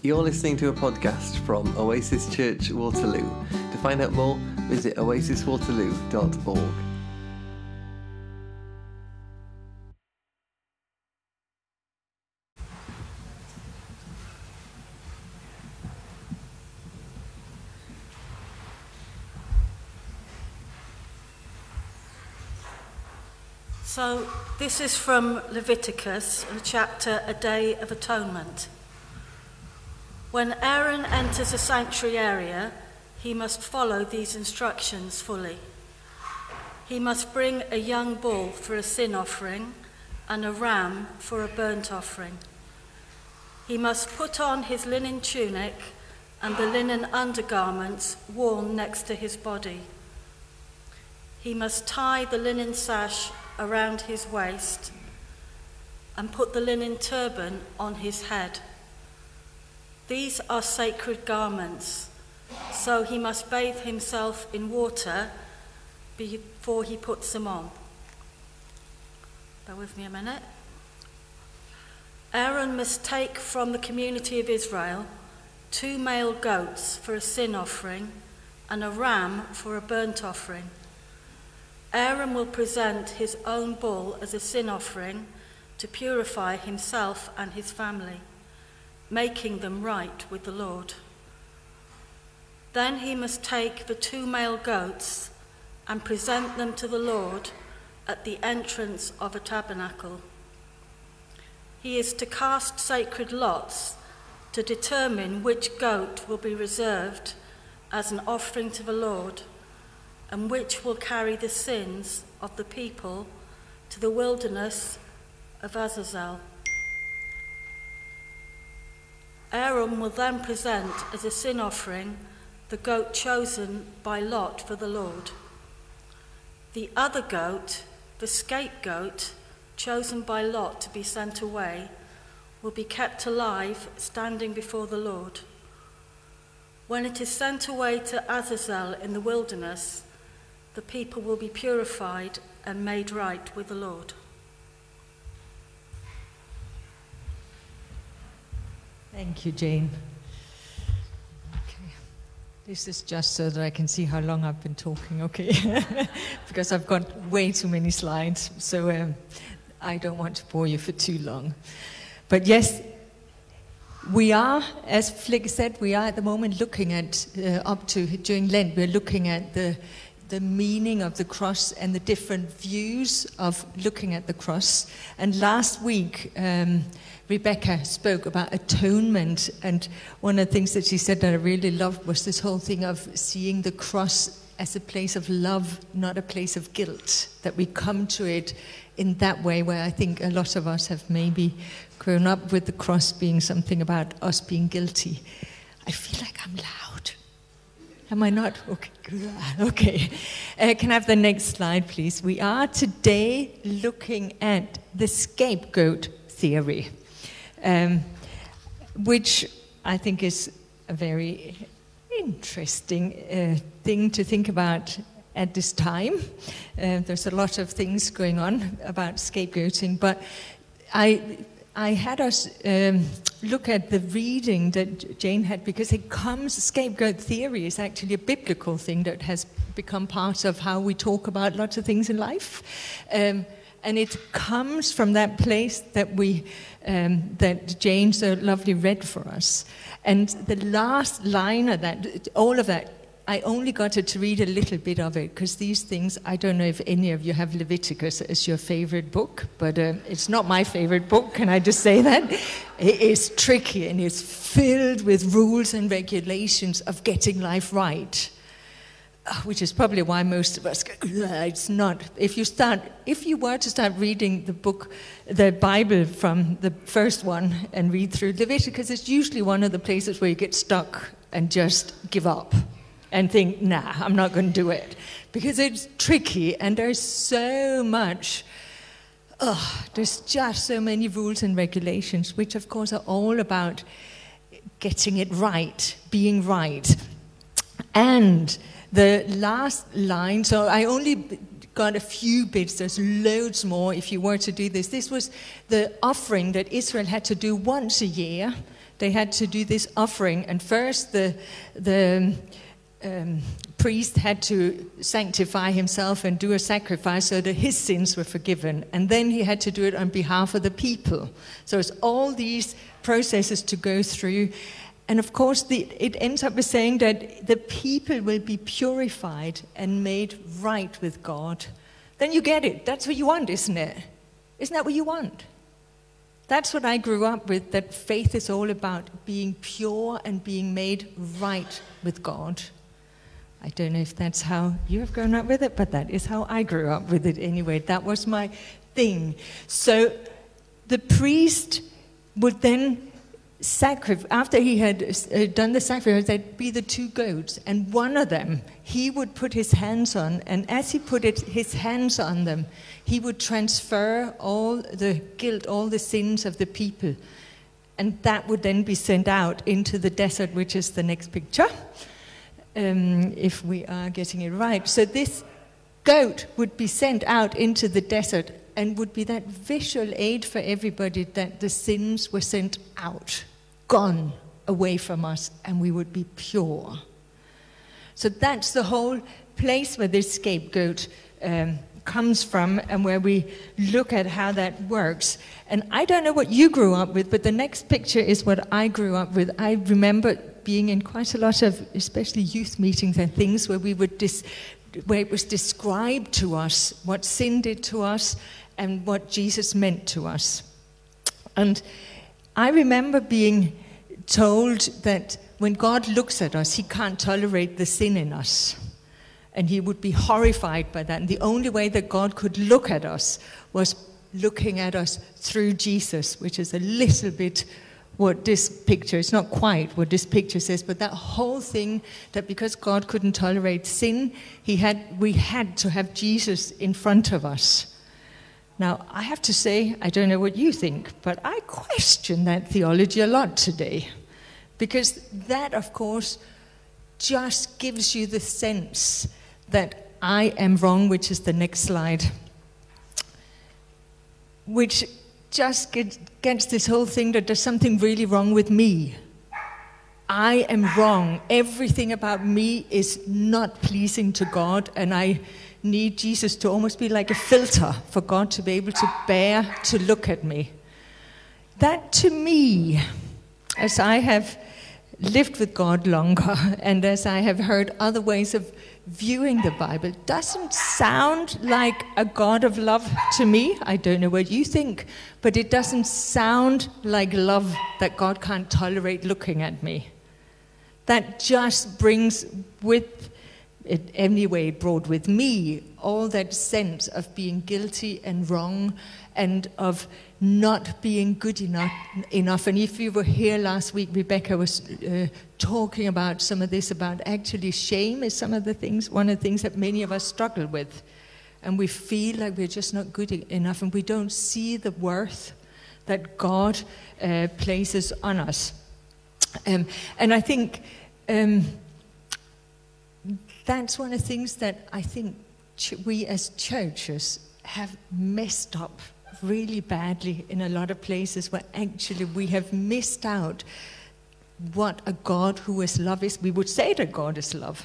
You're listening to a podcast from Oasis Church Waterloo. To find out more, visit oasiswaterloo.org. So, this is from Leviticus, chapter A Day of Atonement. When Aaron enters a sanctuary area, he must follow these instructions fully. He must bring a young bull for a sin offering and a ram for a burnt offering. He must put on his linen tunic and the linen undergarments worn next to his body. He must tie the linen sash around his waist and put the linen turban on his head. These are sacred garments, so he must bathe himself in water before he puts them on. Bear with me a minute. Aaron must take from the community of Israel two male goats for a sin offering and a ram for a burnt offering. Aaron will present his own bull as a sin offering to purify himself and his family, making them right with the Lord. Then he must take the two male goats and present them to the Lord at the entrance of a tabernacle. He is to cast sacred lots to determine which goat will be reserved as an offering to the Lord and which will carry the sins of the people to the wilderness of Azazel. Aaron will then present as a sin offering the goat chosen by Lot for the Lord. The other goat, the scapegoat, chosen by Lot to be sent away, will be kept alive standing before the Lord. When it is sent away to Azazel in the wilderness, the people will be purified and made right with the Lord. Thank you, Jane. Okay. This is just so that I can see how long I've been talking, okay? because I've got way too many slides, so um, I don't want to bore you for too long. But yes, we are, as Flick said, we are at the moment looking at, uh, up to during Lent, we're looking at the the meaning of the cross and the different views of looking at the cross. And last week, um, Rebecca spoke about atonement, and one of the things that she said that I really loved was this whole thing of seeing the cross as a place of love, not a place of guilt. That we come to it in that way, where I think a lot of us have maybe grown up with the cross being something about us being guilty. I feel like I'm loud. Am I not? Okay. Okay. Uh, can I have the next slide, please? We are today looking at the scapegoat theory, um, which I think is a very interesting uh, thing to think about at this time. Uh, there's a lot of things going on about scapegoating, but I I had us um, look at the reading that Jane had because it comes, scapegoat theory is actually a biblical thing that has become part of how we talk about lots of things in life. Um, and it comes from that place that we, um, that Jane so lovely read for us. And the last line of that, all of that I only got to read a little bit of it because these things, I don't know if any of you have Leviticus as your favorite book, but uh, it's not my favorite book, can I just say that? It is tricky and it's filled with rules and regulations of getting life right. Uh, which is probably why most of us go, it's not. If you start, if you were to start reading the book, the Bible from the first one and read through Leviticus, it's usually one of the places where you get stuck and just give up and think, nah, I'm not going to do it. Because it's tricky and there's so much, oh, there's just so many rules and regulations, which of course are all about getting it right, being right. And the last line, so I only got a few bits, there's loads more if you were to do this. This was the offering that Israel had to do once a year they had to do this offering. And first, the, the um, priest had to sanctify himself and do a sacrifice so that his sins were forgiven. And then he had to do it on behalf of the people. So it's all these processes to go through. And of course, the, it ends up with saying that the people will be purified and made right with God. Then you get it. That's what you want, isn't it? Isn't that what you want? That's what I grew up with, that faith is all about being pure and being made right with God. I don't know if that's how you have grown up with it, but that is how I grew up with it anyway. That was my thing. So the priest would then sacrifice, after he had uh, done the sacrifice, there'd be the two goats, and one of them he would put his hands on, and as he put it, his hands on them, he would transfer all the guilt, all the sins of the people. And that would then be sent out into the desert, which is the next picture um, if we are getting it right. So this goat would be sent out into the desert and would be that visual aid for everybody that the sins were sent out, gone away from us, and we would be pure. So that's the whole place where this scapegoat um, comes from and where we look at how that works. And I don't know what you grew up with, but the next picture is what I grew up with. I remember being in quite a lot of, especially youth meetings and things, where we would dis- where it was described to us what sin did to us and what Jesus meant to us. And I remember being told that when God looks at us, He can't tolerate the sin in us. And He would be horrified by that. And the only way that God could look at us was looking at us through Jesus, which is a little bit what this picture, it's not quite what this picture says, but that whole thing that because God couldn't tolerate sin, he had, we had to have Jesus in front of us. Now, I have to say, I don't know what you think, but I question that theology a lot today. Because that, of course, just gives you the sense that I am wrong, which is the next slide, which just gets this whole thing that there's something really wrong with me. I am wrong. Everything about me is not pleasing to God, and I need Jesus to almost be like a filter for God to be able to bear to look at me. That to me, as I have lived with God longer and as I have heard other ways of viewing the Bible doesn't sound like a God of love to me. I don't know what you think, but it doesn't sound like love that God can't tolerate looking at me. That just brings with it, anyway, brought with me all that sense of being guilty and wrong and of not being good enough. enough. And if you were here last week, Rebecca was uh, talking about some of this about actually shame is some of the things, one of the things that many of us struggle with. And we feel like we're just not good enough and we don't see the worth that God uh, places on us. Um, and I think um, that's one of the things that I think ch- we as churches have messed up really badly in a lot of places where actually we have missed out what a God who is love is. We would say that God is love.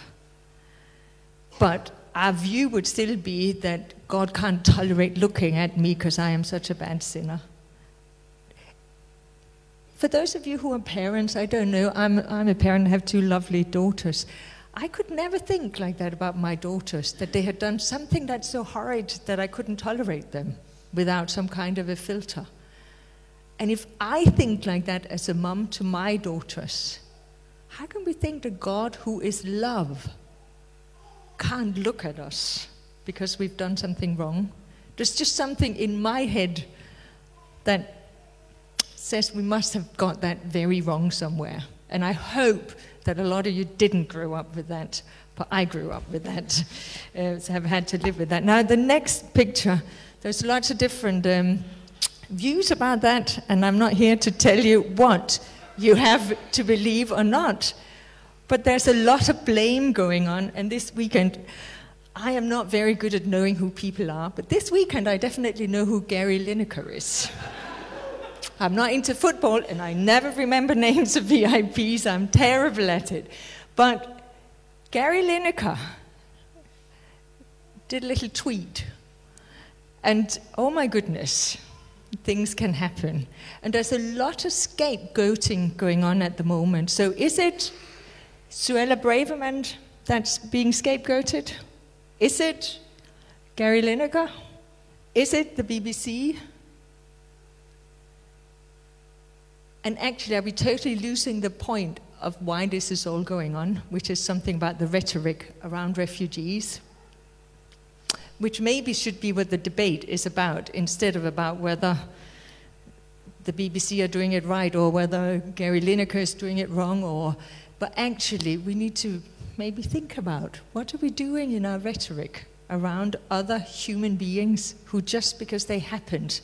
But our view would still be that God can't tolerate looking at me because I am such a bad sinner. For those of you who are parents, I don't know, I'm, I'm a parent, I have two lovely daughters. I could never think like that about my daughters, that they had done something that's so horrid that I couldn't tolerate them without some kind of a filter. And if I think like that as a mum to my daughters, how can we think that God, who is love, can't look at us because we've done something wrong? There's just something in my head that says we must have got that very wrong somewhere. And I hope that a lot of you didn't grow up with that, but I grew up with that, uh, so I've had to live with that. Now, the next picture there's lots of different um, views about that, and I'm not here to tell you what you have to believe or not. But there's a lot of blame going on, and this weekend, I am not very good at knowing who people are, but this weekend I definitely know who Gary Lineker is. I'm not into football and I never remember names of VIPs. I'm terrible at it. But Gary Lineker did a little tweet. And oh my goodness, things can happen. And there's a lot of scapegoating going on at the moment. So is it Suella Braverman that's being scapegoated? Is it Gary Lineker? Is it the BBC? And actually, are we totally losing the point of why this is all going on, which is something about the rhetoric around refugees? Which maybe should be what the debate is about, instead of about whether the BBC are doing it right or whether Gary Lineker is doing it wrong or but actually we need to maybe think about what are we doing in our rhetoric around other human beings who just because they happened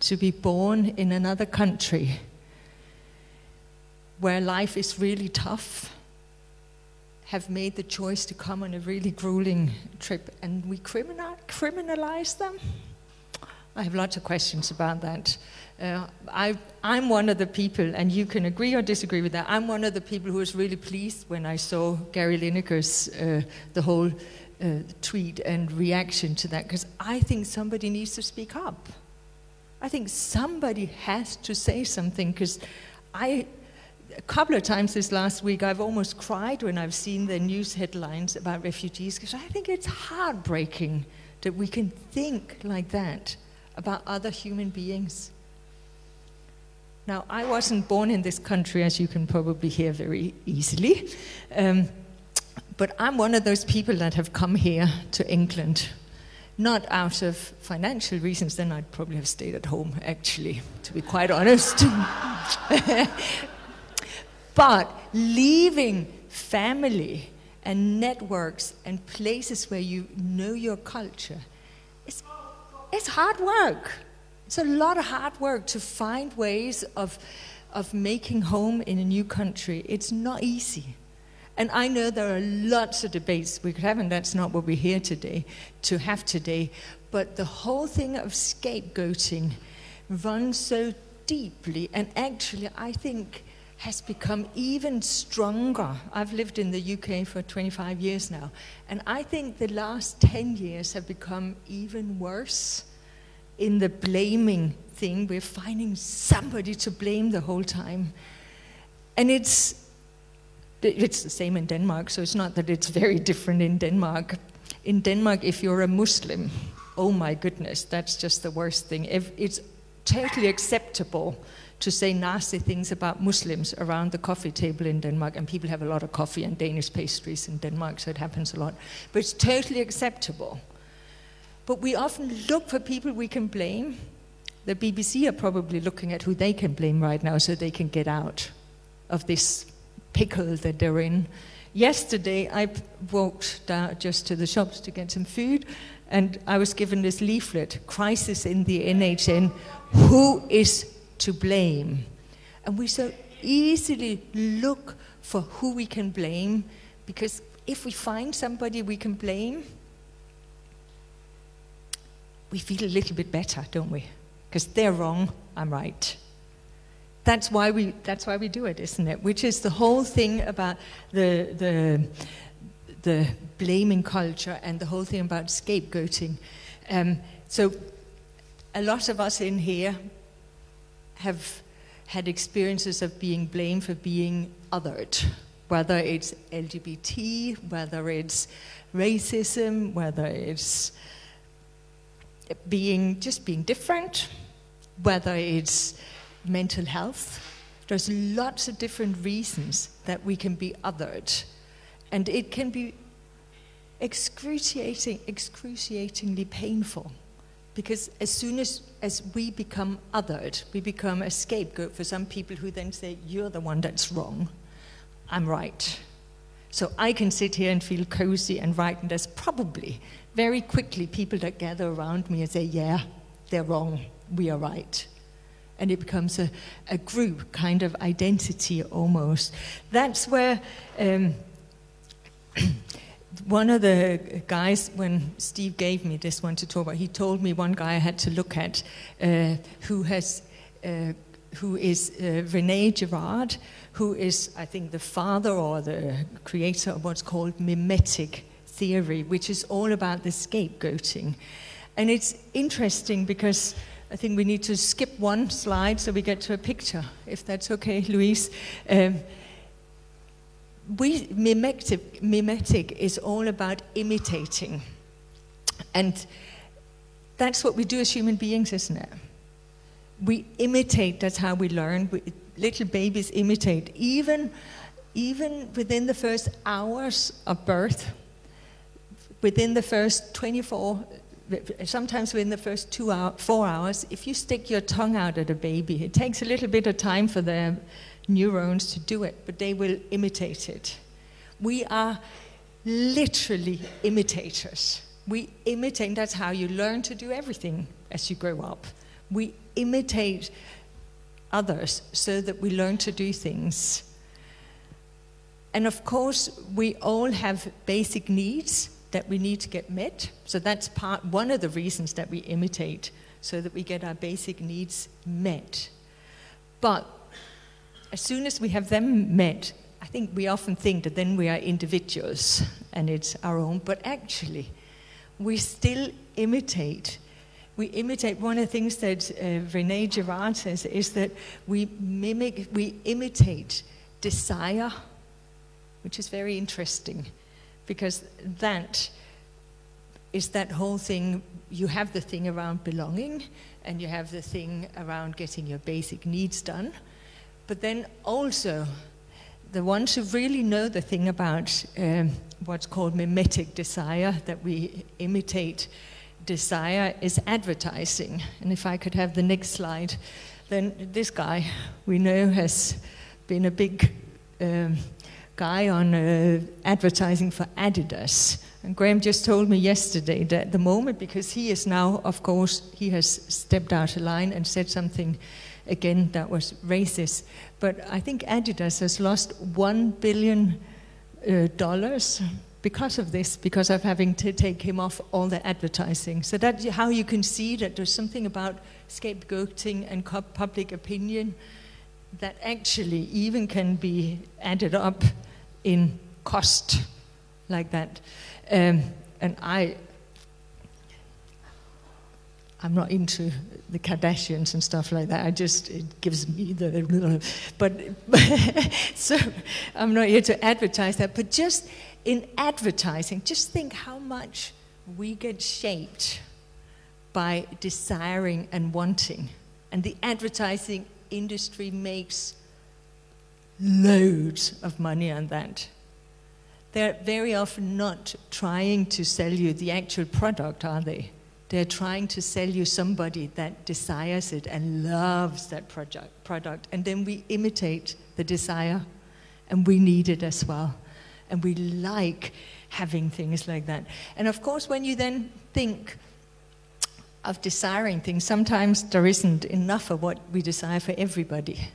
to be born in another country where life is really tough have made the choice to come on a really grueling trip and we criminal, criminalize them I have lots of questions about that. Uh, I, am one of the people, and you can agree or disagree with that. I'm one of the people who was really pleased when I saw Gary Lineker's uh, the whole uh, tweet and reaction to that, because I think somebody needs to speak up. I think somebody has to say something, because I. A couple of times this last week, I've almost cried when I've seen the news headlines about refugees because I think it's heartbreaking that we can think like that about other human beings. Now, I wasn't born in this country, as you can probably hear very easily, um, but I'm one of those people that have come here to England, not out of financial reasons, then I'd probably have stayed at home, actually, to be quite honest. but leaving family and networks and places where you know your culture it's hard work. It's a lot of hard work to find ways of, of making home in a new country. It's not easy. And I know there are lots of debates we could have, and that's not what we're here today to have today. But the whole thing of scapegoating runs so deeply, and actually, I think has become even stronger. I've lived in the UK for 25 years now, and I think the last 10 years have become even worse in the blaming thing. We're finding somebody to blame the whole time. And it's it's the same in Denmark, so it's not that it's very different in Denmark. In Denmark, if you're a Muslim, oh my goodness, that's just the worst thing. If it's totally acceptable to say nasty things about Muslims around the coffee table in Denmark, and people have a lot of coffee and Danish pastries in Denmark, so it happens a lot. But it's totally acceptable. But we often look for people we can blame. The BBC are probably looking at who they can blame right now so they can get out of this pickle that they're in. Yesterday, I walked down just to the shops to get some food, and I was given this leaflet Crisis in the NHS Who is to blame. And we so easily look for who we can blame because if we find somebody we can blame, we feel a little bit better, don't we? Because they're wrong, I'm right. That's why we that's why we do it, isn't it? Which is the whole thing about the the the blaming culture and the whole thing about scapegoating. Um, so a lot of us in here have had experiences of being blamed for being othered, whether it's LGBT, whether it's racism, whether it's being just being different, whether it's mental health. There's lots of different reasons that we can be othered, and it can be excruciating, excruciatingly painful. Because as soon as, as we become othered, we become a scapegoat for some people who then say, You're the one that's wrong, I'm right. So I can sit here and feel cozy and right, and there's probably very quickly people that gather around me and say, Yeah, they're wrong, we are right. And it becomes a, a group kind of identity almost. That's where um, one of the guys, when Steve gave me this one to talk about, he told me one guy I had to look at uh, who has. Uh, who is uh, Rene Girard, who is, I think, the father or the creator of what's called mimetic theory, which is all about the scapegoating. And it's interesting because I think we need to skip one slide so we get to a picture, if that's okay, Louise. Um, we, mimetic, mimetic is all about imitating. And that's what we do as human beings, isn't it? We imitate, that's how we learn. We, little babies imitate. Even, even within the first hours of birth, within the first 24, sometimes within the first two hour, four hours, if you stick your tongue out at a baby, it takes a little bit of time for their neurons to do it, but they will imitate it. We are literally imitators. We imitate, that's how you learn to do everything as you grow up. We imitate others so that we learn to do things. And of course, we all have basic needs that we need to get met. So that's part one of the reasons that we imitate, so that we get our basic needs met. But as soon as we have them met, I think we often think that then we are individuals and it's our own, but actually, we still imitate. We imitate. One of the things that uh, Rene Girard says is that we mimic, we imitate desire, which is very interesting because that is that whole thing. You have the thing around belonging, and you have the thing around getting your basic needs done. But then also, the ones who really know the thing about um, what's called mimetic desire, that we imitate desire, is advertising. And if I could have the next slide, then this guy we know has been a big um, guy on uh, advertising for Adidas. And Graham just told me yesterday that at the moment, because he is now, of course, he has stepped out of line and said something again that was racist. But I think Adidas has lost one billion uh, dollars because of this, because of having to take him off all the advertising. So that's how you can see that there's something about scapegoating and public opinion that actually even can be added up in cost like that. Um, and I, I'm not into the Kardashians and stuff like that. I just it gives me the but so I'm not here to advertise that. But just in advertising, just think how much we get shaped by desiring and wanting, and the advertising industry makes loads of money on that. They're very often not trying to sell you the actual product, are they? They're trying to sell you somebody that desires it and loves that project, product. And then we imitate the desire, and we need it as well. And we like having things like that. And of course, when you then think of desiring things, sometimes there isn't enough of what we desire for everybody.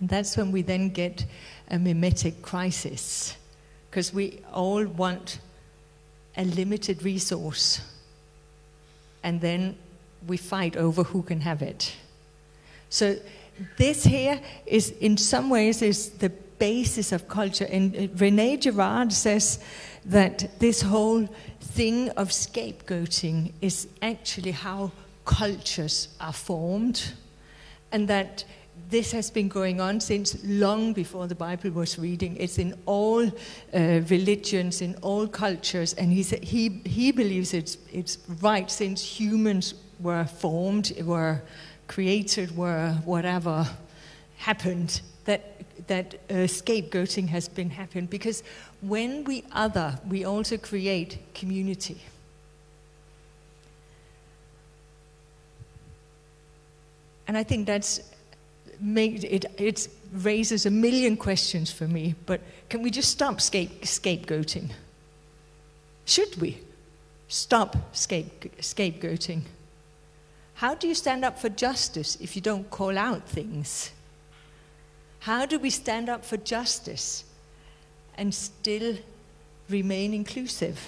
And that's when we then get a mimetic crisis, because we all want a limited resource and then we fight over who can have it. So this here is in some ways is the basis of culture. And uh, Rene Girard says that this whole thing of scapegoating is actually how cultures are formed, and that this has been going on since long before the Bible was reading. It's in all uh, religions, in all cultures, and he, he, he believes it's, it's right since humans were formed, were created, were whatever happened, that, that uh, scapegoating has been happened. Because when we other, we also create community. And I think that's make, it, it raises a million questions for me, but can we just stop scape, scapegoating? Should we stop scape, scapegoating? How do you stand up for justice if you don't call out things? How do we stand up for justice and still remain inclusive?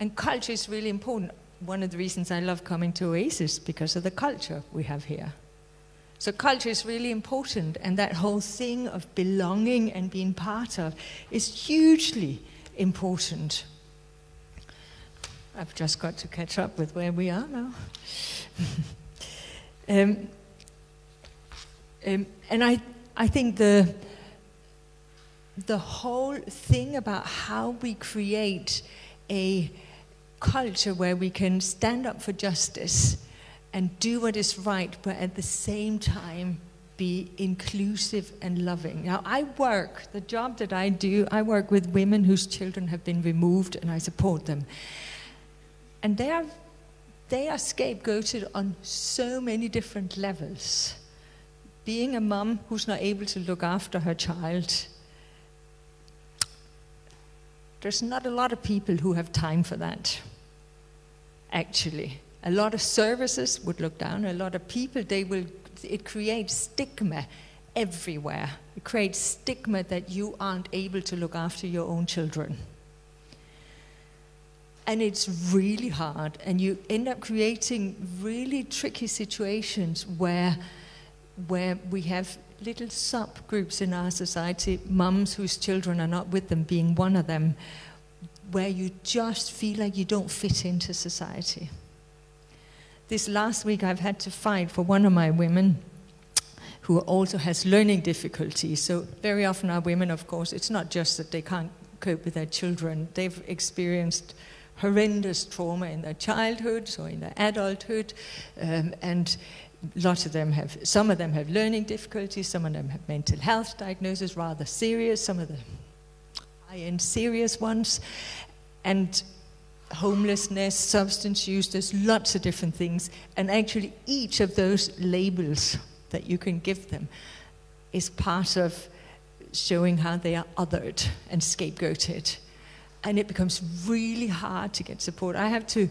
And culture is really important one of the reasons I love coming to Oasis because of the culture we have here. So culture is really important, and that whole thing of belonging and being part of is hugely important. I've just got to catch up with where we are now. um, um, and I, I think the, the whole thing about how we create a culture where we can stand up for justice and do what is right, but at the same time be inclusive and loving. Now, I work, the job that I do, I work with women whose children have been removed and I support them. And they are, they are scapegoated on so many different levels. Being a mum who's not able to look after her child, there's not a lot of people who have time for that, actually. A lot of services would look down, a lot of people, they will, it creates stigma everywhere. It creates stigma that you aren't able to look after your own children. And it's really hard, and you end up creating really tricky situations where, where we have little subgroups in our society, mums whose children are not with them being one of them, where you just feel like you don't fit into society. This last week, I've had to fight for one of my women who also has learning difficulties. So, very often, our women, of course, it's not just that they can't cope with their children, they've experienced horrendous trauma in their childhood or in their adulthood, um, and lots of them have, some of them have learning difficulties, some of them have mental health diagnoses, rather serious, some of the high end serious ones, and homelessness, substance use, there's lots of different things. And actually, each of those labels that you can give them is part of showing how they are othered and scapegoated. And it becomes really hard to get support. I have to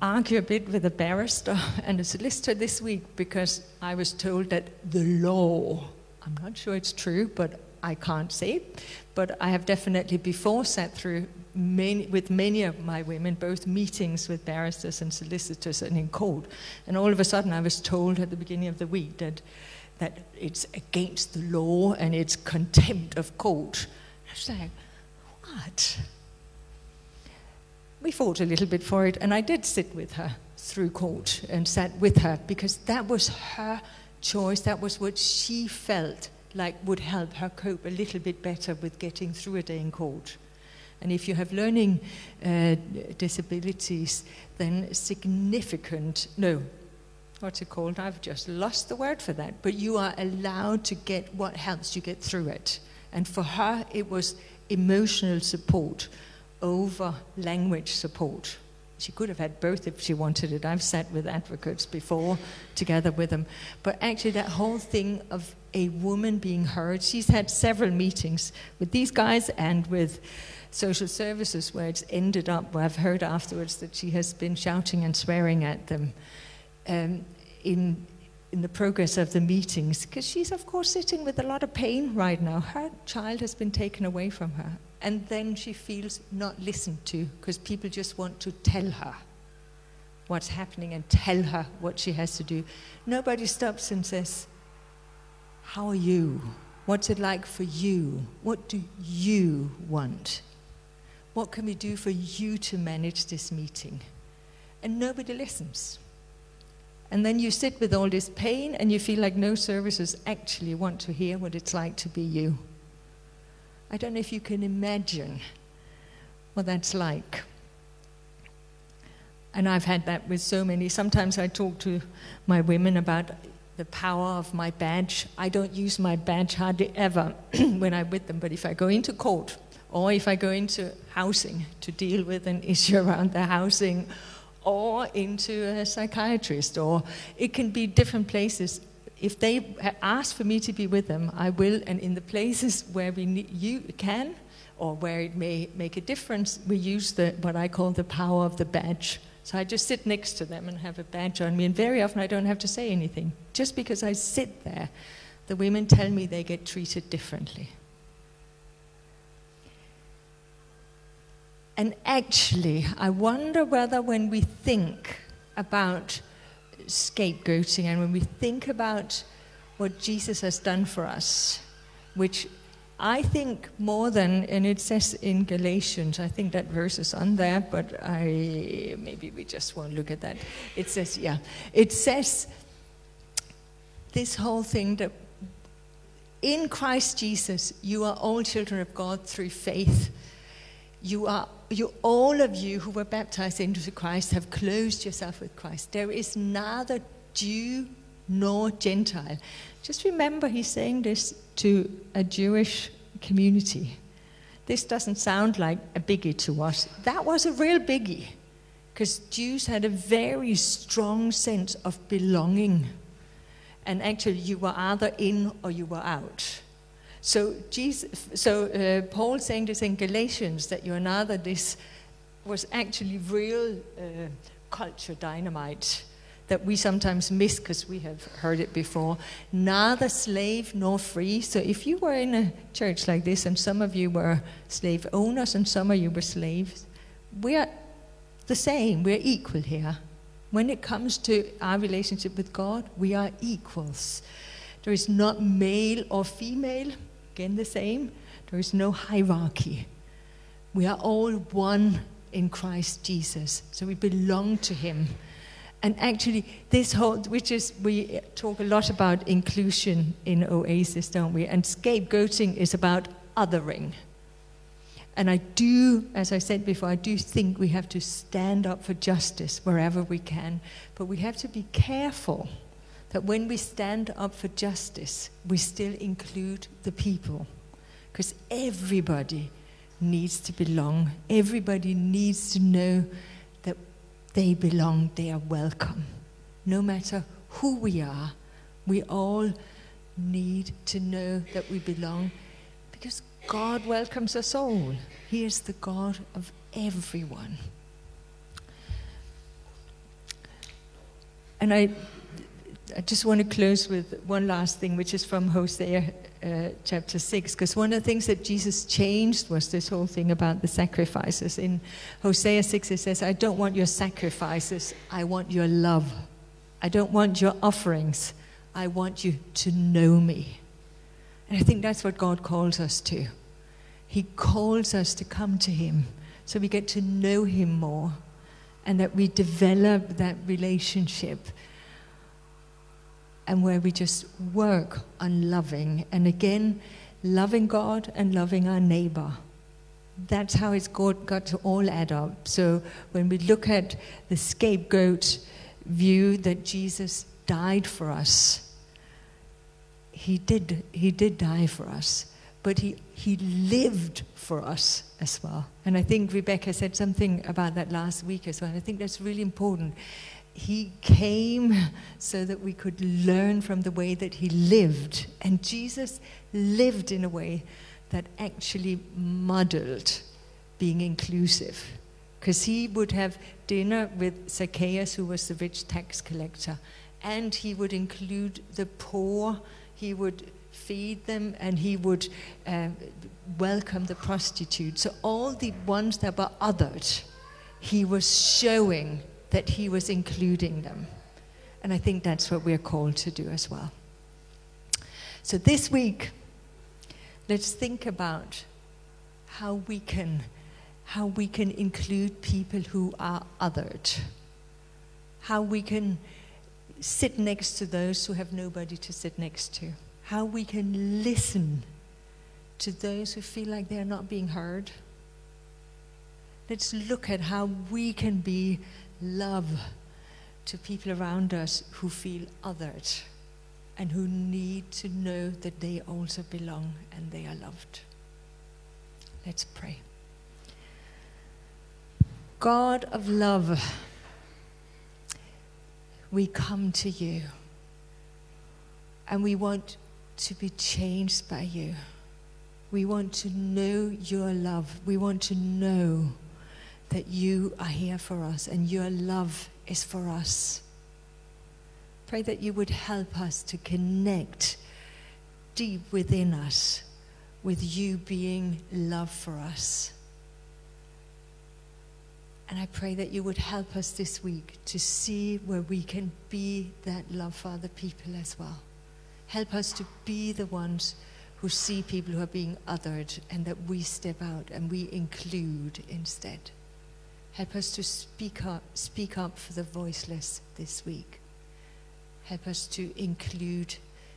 argue a bit with a barrister and a solicitor this week because I was told that the law, I'm not sure it's true, but I can't say, but I have definitely before sat through many, with many of my women, both meetings with barristers and solicitors and in court. And all of a sudden, I was told at the beginning of the week that, that it's against the law and it's contempt of court. I was like, what? We fought a little bit for it, and I did sit with her through court and sat with her because that was her choice. That was what she felt like would help her cope a little bit better with getting through a day in court. And if you have learning uh, disabilities, then significant, no, what's it called? I've just lost the word for that. But you are allowed to get what helps you get through it. And for her, it was emotional support over language support. She could have had both if she wanted it. I've sat with advocates before together with them. But actually, that whole thing of a woman being heard, she's had several meetings with these guys and with social services where it's ended up, where I've heard afterwards that she has been shouting and swearing at them um, in, in the progress of the meetings. Because she's, of course, sitting with a lot of pain right now. Her child has been taken away from her and then she feels not listened to because people just want to tell her what's happening and tell her what she has to do. Nobody stops and says, How are you? What's it like for you? What do you want? What can we do for you to manage this meeting? And nobody listens. And then you sit with all this pain and you feel like no services actually want to hear what it's like to be you. I don't know if you can imagine what that's like. And I've had that with so many. Sometimes I talk to my women about the power of my badge. I don't use my badge hardly ever when I'm with them, but if I go into court or if I go into housing to deal with an issue around the housing or into a psychiatrist, or it can be different places if they ask for me to be with them, I will. And in the places where we need, you can, or where it may make a difference, we use the what I call the power of the badge. So I just sit next to them and have a badge on me, and very often I don't have to say anything. Just because I sit there, the women tell me they get treated differently. And actually, I wonder whether when we think about scapegoating and when we think about what Jesus has done for us, which I think more than, and it says in Galatians, I think that verse is on there, but I maybe we just won't look at that. It says, yeah, it says this whole thing that in Christ Jesus, you are all children of God through faith. You are you all of you who were baptized into Christ have closed yourself with Christ. There is neither Jew nor Gentile. Just remember he's saying this to a Jewish community. This doesn't sound like a biggie to us. That was a real biggie because Jews had a very strong sense of belonging. And actually, you were either in or you were out. So, Jesus, so uh, Paul saying this in Galatians that you're neither this was actually real uh, culture dynamite that we sometimes miss because we have heard it before. Neither slave nor free. So if you were in a church like this and some of you were slave owners and some of you were slaves, we are the same. We're equal here. When it comes to our relationship with God, we are equals. There is not male or female, again the same. There is no hierarchy. We are all one in Christ Jesus. So we belong to Him. And actually, this whole, which is, we talk a lot about inclusion in Oasis, don't we? And scapegoating is about othering. And I do, as I said before, I do think we have to stand up for justice wherever we can. But we have to be careful that when we stand up for justice, we still include the people. Because everybody needs to belong, everybody needs to know that they belong, they are welcome. No matter who we are, we all need to know that we belong because God welcomes us all. He is the God of everyone. And I, I just want to close with one last thing, which is from Hosea uh, chapter 6, because one of the things that Jesus changed was this whole thing about the sacrifices. In Hosea 6, it says, I don't want your sacrifices, I want your love. I don't want your offerings, I want you to know me. And I think that's what God calls us to. He calls us to come to Him so we get to know Him more and that we develop that relationship and where we just work on loving. And again, loving God and loving our neighbor. That's how it's got, got to all add up. So when we look at the scapegoat view that Jesus died for us, he did, he did die for us, but he, he lived for us as well. And I think Rebecca said something about that last week as well. I think that's really important he came so that we could learn from the way that he lived. And Jesus lived in a way that actually modeled being inclusive. Because he would have dinner with Zacchaeus, who was the rich tax collector, and he would include the poor, he would feed them, and he would uh, welcome the prostitute. So, all the ones that were othered, he was showing that He was including them. And I think that's what we're called to do as well. So this week, let's think about how we can how we can include people who are othered. How we can sit next to those who have nobody to sit next to. How we can listen to those who feel like they're not being heard. Let's look at how we can be love to people around us who feel othered and who need to know that they also belong and they are loved. Let's pray. God of love, we come to you and we want to be changed by you. We want to know your love. We want to know that you are here for us and your love is for us. Pray that you would help us to connect deep within us with you being love for us. And I pray that you would help us this week to see where we can be that love for other people as well. Help us to be the ones who see people who are being othered and that we step out and we include instead. Help us to speak up, speak up for the voiceless this week. Help us to include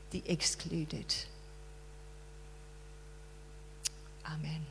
the excluded. Amen.